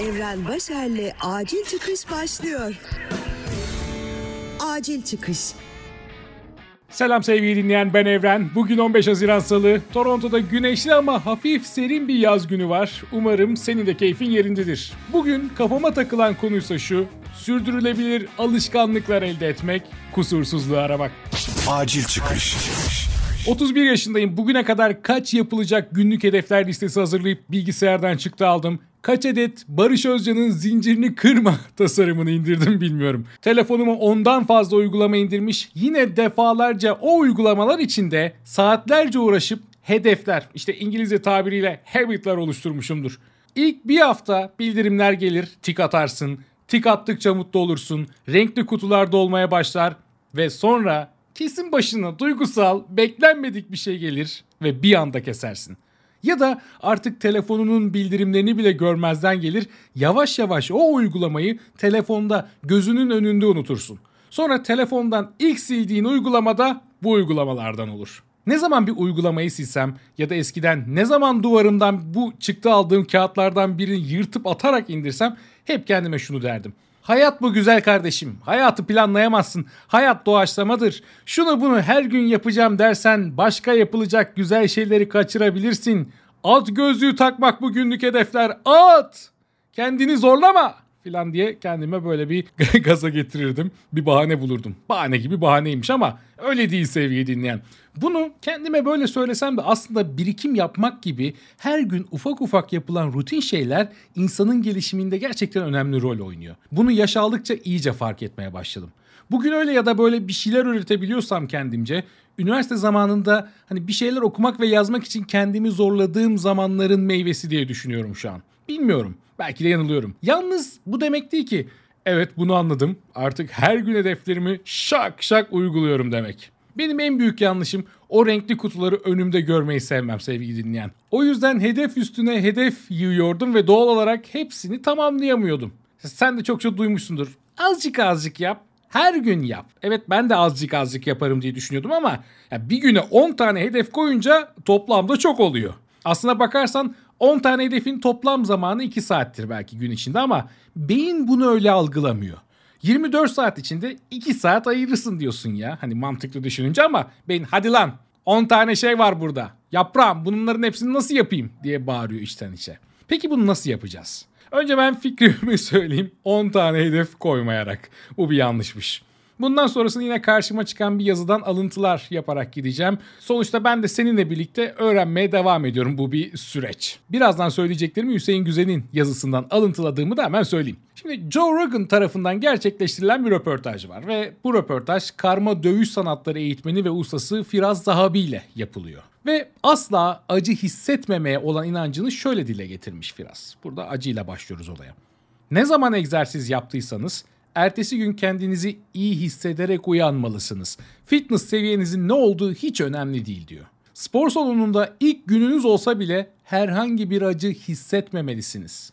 Evren Başer'le Acil Çıkış başlıyor. Acil Çıkış. Selam sevgili dinleyen ben Evren. Bugün 15 Haziran Salı. Toronto'da güneşli ama hafif serin bir yaz günü var. Umarım senin de keyfin yerindedir. Bugün kafama takılan konuysa şu. Sürdürülebilir alışkanlıklar elde etmek, kusursuzluğu aramak. Acil çıkış. 31 yaşındayım. Bugüne kadar kaç yapılacak günlük hedefler listesi hazırlayıp bilgisayardan çıktı aldım. Kaç adet Barış Özcan'ın zincirini kırma tasarımını indirdim bilmiyorum. Telefonuma ondan fazla uygulama indirmiş. Yine defalarca o uygulamalar içinde saatlerce uğraşıp hedefler, işte İngilizce tabiriyle habitler oluşturmuşumdur. İlk bir hafta bildirimler gelir, tik atarsın. Tik attıkça mutlu olursun. Renkli kutularda olmaya başlar ve sonra kesin başına duygusal, beklenmedik bir şey gelir ve bir anda kesersin. Ya da artık telefonunun bildirimlerini bile görmezden gelir, yavaş yavaş o uygulamayı telefonda gözünün önünde unutursun. Sonra telefondan ilk sildiğin uygulamada bu uygulamalardan olur. Ne zaman bir uygulamayı silsem ya da eskiden ne zaman duvarımdan bu çıktı aldığım kağıtlardan birini yırtıp atarak indirsem hep kendime şunu derdim. Hayat bu güzel kardeşim. Hayatı planlayamazsın. Hayat doğaçlamadır. Şunu bunu her gün yapacağım dersen başka yapılacak güzel şeyleri kaçırabilirsin. At gözlüğü takmak bu günlük hedefler. At! Kendini zorlama filan diye kendime böyle bir gaza getirirdim. Bir bahane bulurdum. Bahane gibi bahaneymiş ama öyle değil sevgili dinleyen. Bunu kendime böyle söylesem de aslında birikim yapmak gibi her gün ufak ufak yapılan rutin şeyler insanın gelişiminde gerçekten önemli rol oynuyor. Bunu yaş aldıkça iyice fark etmeye başladım. Bugün öyle ya da böyle bir şeyler üretebiliyorsam kendimce üniversite zamanında hani bir şeyler okumak ve yazmak için kendimi zorladığım zamanların meyvesi diye düşünüyorum şu an. Bilmiyorum. Belki de yanılıyorum. Yalnız bu demek değil ki evet bunu anladım. Artık her gün hedeflerimi şak şak uyguluyorum demek. Benim en büyük yanlışım o renkli kutuları önümde görmeyi sevmem sevgili dinleyen. O yüzden hedef üstüne hedef yiyordum ve doğal olarak hepsini tamamlayamıyordum. Sen de çokça duymuşsundur. Azıcık azıcık yap, her gün yap. Evet ben de azıcık azıcık yaparım diye düşünüyordum ama bir güne 10 tane hedef koyunca toplamda çok oluyor. Aslına bakarsan 10 tane hedefin toplam zamanı 2 saattir belki gün içinde ama beyin bunu öyle algılamıyor. 24 saat içinde 2 saat ayırırsın diyorsun ya. Hani mantıklı düşününce ama beyin hadi lan 10 tane şey var burada. Yaprağım bunların hepsini nasıl yapayım diye bağırıyor içten içe. Peki bunu nasıl yapacağız? Önce ben fikrimi söyleyeyim. 10 tane hedef koymayarak. Bu bir yanlışmış. Bundan sonrasını yine karşıma çıkan bir yazıdan alıntılar yaparak gideceğim. Sonuçta ben de seninle birlikte öğrenmeye devam ediyorum bu bir süreç. Birazdan söyleyeceklerimi Hüseyin Güzel'in yazısından alıntıladığımı da hemen söyleyeyim. Şimdi Joe Rogan tarafından gerçekleştirilen bir röportaj var ve bu röportaj karma dövüş sanatları eğitmeni ve ustası Firaz Zahabi ile yapılıyor. Ve asla acı hissetmemeye olan inancını şöyle dile getirmiş Firaz. Burada acıyla başlıyoruz olaya. Ne zaman egzersiz yaptıysanız ertesi gün kendinizi iyi hissederek uyanmalısınız. Fitness seviyenizin ne olduğu hiç önemli değil diyor. Spor salonunda ilk gününüz olsa bile herhangi bir acı hissetmemelisiniz.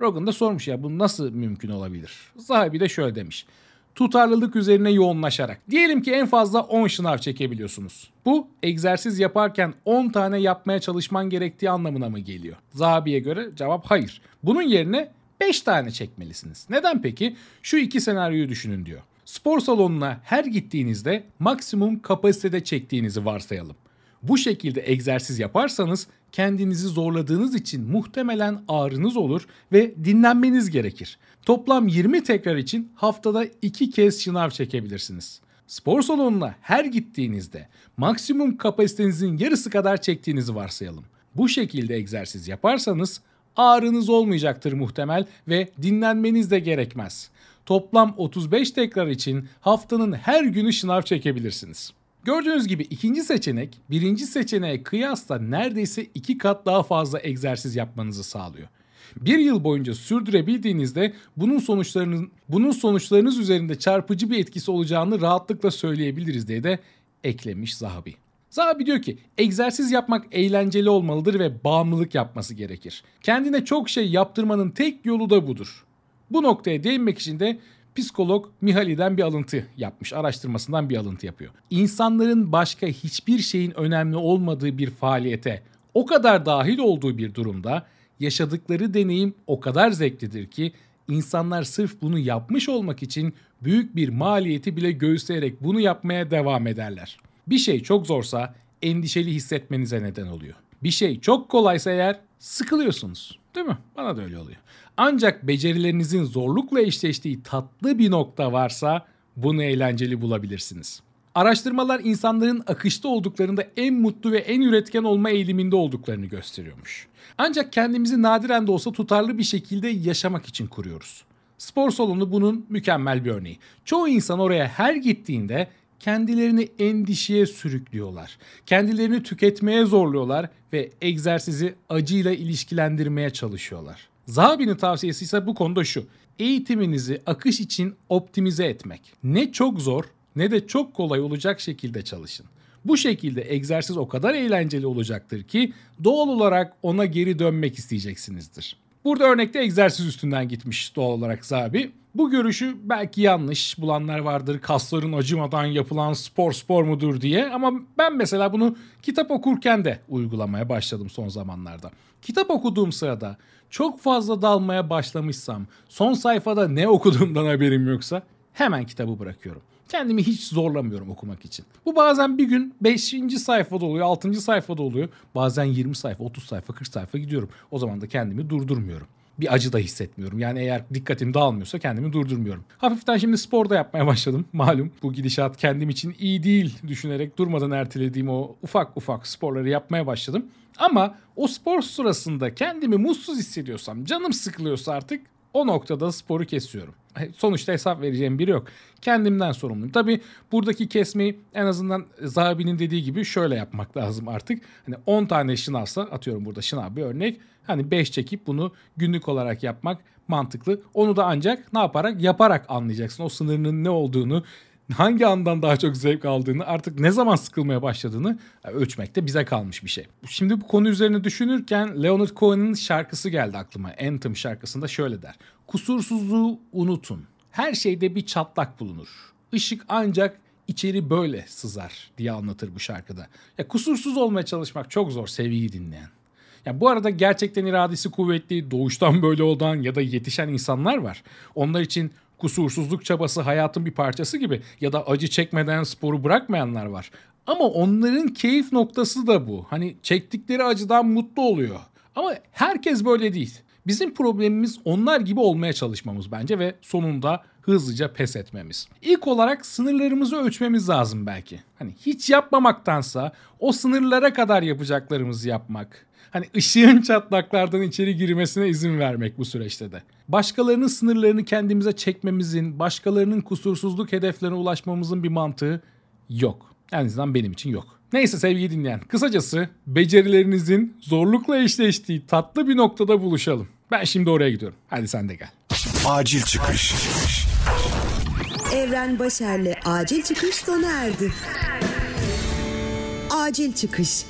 Rogan da sormuş ya bu nasıl mümkün olabilir? Zahabi de şöyle demiş. Tutarlılık üzerine yoğunlaşarak. Diyelim ki en fazla 10 şınav çekebiliyorsunuz. Bu egzersiz yaparken 10 tane yapmaya çalışman gerektiği anlamına mı geliyor? Zahabi'ye göre cevap hayır. Bunun yerine 5 tane çekmelisiniz. Neden peki? Şu iki senaryoyu düşünün diyor. Spor salonuna her gittiğinizde maksimum kapasitede çektiğinizi varsayalım. Bu şekilde egzersiz yaparsanız kendinizi zorladığınız için muhtemelen ağrınız olur ve dinlenmeniz gerekir. Toplam 20 tekrar için haftada 2 kez şınav çekebilirsiniz. Spor salonuna her gittiğinizde maksimum kapasitenizin yarısı kadar çektiğinizi varsayalım. Bu şekilde egzersiz yaparsanız ağrınız olmayacaktır muhtemel ve dinlenmeniz de gerekmez. Toplam 35 tekrar için haftanın her günü şınav çekebilirsiniz. Gördüğünüz gibi ikinci seçenek birinci seçeneğe kıyasla neredeyse iki kat daha fazla egzersiz yapmanızı sağlıyor. Bir yıl boyunca sürdürebildiğinizde bunun sonuçlarının bunun sonuçlarınız üzerinde çarpıcı bir etkisi olacağını rahatlıkla söyleyebiliriz diye de eklemiş Zahabi. Zahabi diyor ki egzersiz yapmak eğlenceli olmalıdır ve bağımlılık yapması gerekir. Kendine çok şey yaptırmanın tek yolu da budur. Bu noktaya değinmek için de psikolog Mihali'den bir alıntı yapmış. Araştırmasından bir alıntı yapıyor. İnsanların başka hiçbir şeyin önemli olmadığı bir faaliyete o kadar dahil olduğu bir durumda yaşadıkları deneyim o kadar zevklidir ki insanlar sırf bunu yapmış olmak için büyük bir maliyeti bile göğüsleyerek bunu yapmaya devam ederler. Bir şey çok zorsa endişeli hissetmenize neden oluyor. Bir şey çok kolaysa eğer sıkılıyorsunuz. Değil mi? Bana da öyle oluyor. Ancak becerilerinizin zorlukla eşleştiği tatlı bir nokta varsa bunu eğlenceli bulabilirsiniz. Araştırmalar insanların akışta olduklarında en mutlu ve en üretken olma eğiliminde olduklarını gösteriyormuş. Ancak kendimizi nadiren de olsa tutarlı bir şekilde yaşamak için kuruyoruz. Spor salonu bunun mükemmel bir örneği. Çoğu insan oraya her gittiğinde kendilerini endişeye sürüklüyorlar. Kendilerini tüketmeye zorluyorlar ve egzersizi acıyla ilişkilendirmeye çalışıyorlar. Zahabi'nin tavsiyesi ise bu konuda şu. Eğitiminizi akış için optimize etmek. Ne çok zor ne de çok kolay olacak şekilde çalışın. Bu şekilde egzersiz o kadar eğlenceli olacaktır ki doğal olarak ona geri dönmek isteyeceksinizdir. Burada örnekte egzersiz üstünden gitmiş doğal olarak Zabi. Bu görüşü belki yanlış bulanlar vardır. Kasların acımadan yapılan spor spor mudur diye ama ben mesela bunu kitap okurken de uygulamaya başladım son zamanlarda. Kitap okuduğum sırada çok fazla dalmaya başlamışsam, son sayfada ne okuduğumdan haberim yoksa hemen kitabı bırakıyorum. Kendimi hiç zorlamıyorum okumak için. Bu bazen bir gün 5. sayfada oluyor, 6. sayfada oluyor. Bazen 20 sayfa, 30 sayfa, 40 sayfa gidiyorum. O zaman da kendimi durdurmuyorum bir acı da hissetmiyorum. Yani eğer dikkatim dağılmıyorsa kendimi durdurmuyorum. Hafiften şimdi spor da yapmaya başladım. Malum bu gidişat kendim için iyi değil düşünerek durmadan ertelediğim o ufak ufak sporları yapmaya başladım. Ama o spor sırasında kendimi mutsuz hissediyorsam, canım sıkılıyorsa artık o noktada sporu kesiyorum. Sonuçta hesap vereceğim biri yok. Kendimden sorumluyum. Tabi buradaki kesmeyi en azından Zahabi'nin dediği gibi şöyle yapmak lazım artık. Hani 10 tane şınavsa atıyorum burada şınav bir örnek. Hani 5 çekip bunu günlük olarak yapmak mantıklı. Onu da ancak ne yaparak? Yaparak anlayacaksın. O sınırının ne olduğunu, hangi andan daha çok zevk aldığını, artık ne zaman sıkılmaya başladığını ölçmek de bize kalmış bir şey. Şimdi bu konu üzerine düşünürken Leonard Cohen'in şarkısı geldi aklıma. Anthem şarkısında şöyle der. Kusursuzluğu unutun. Her şeyde bir çatlak bulunur. Işık ancak içeri böyle sızar diye anlatır bu şarkıda. Ya kusursuz olmaya çalışmak çok zor sevgiyi dinleyen. Ya bu arada gerçekten iradesi kuvvetli, doğuştan böyle olan ya da yetişen insanlar var. Onlar için kusursuzluk çabası hayatın bir parçası gibi ya da acı çekmeden sporu bırakmayanlar var. Ama onların keyif noktası da bu. Hani çektikleri acıdan mutlu oluyor. Ama herkes böyle değil. Bizim problemimiz onlar gibi olmaya çalışmamız bence ve sonunda hızlıca pes etmemiz. İlk olarak sınırlarımızı ölçmemiz lazım belki. Hani hiç yapmamaktansa o sınırlara kadar yapacaklarımızı yapmak. Hani ışığın çatlaklardan içeri girmesine izin vermek bu süreçte de. Başkalarının sınırlarını kendimize çekmemizin, başkalarının kusursuzluk hedeflerine ulaşmamızın bir mantığı yok. En azından benim için yok. Neyse sevgili dinleyen, kısacası becerilerinizin zorlukla eşleştiği tatlı bir noktada buluşalım. Ben şimdi oraya gidiyorum. Hadi sen de gel. Acil çıkış. Evren Başer'le acil çıkış sona erdi. Acil çıkış.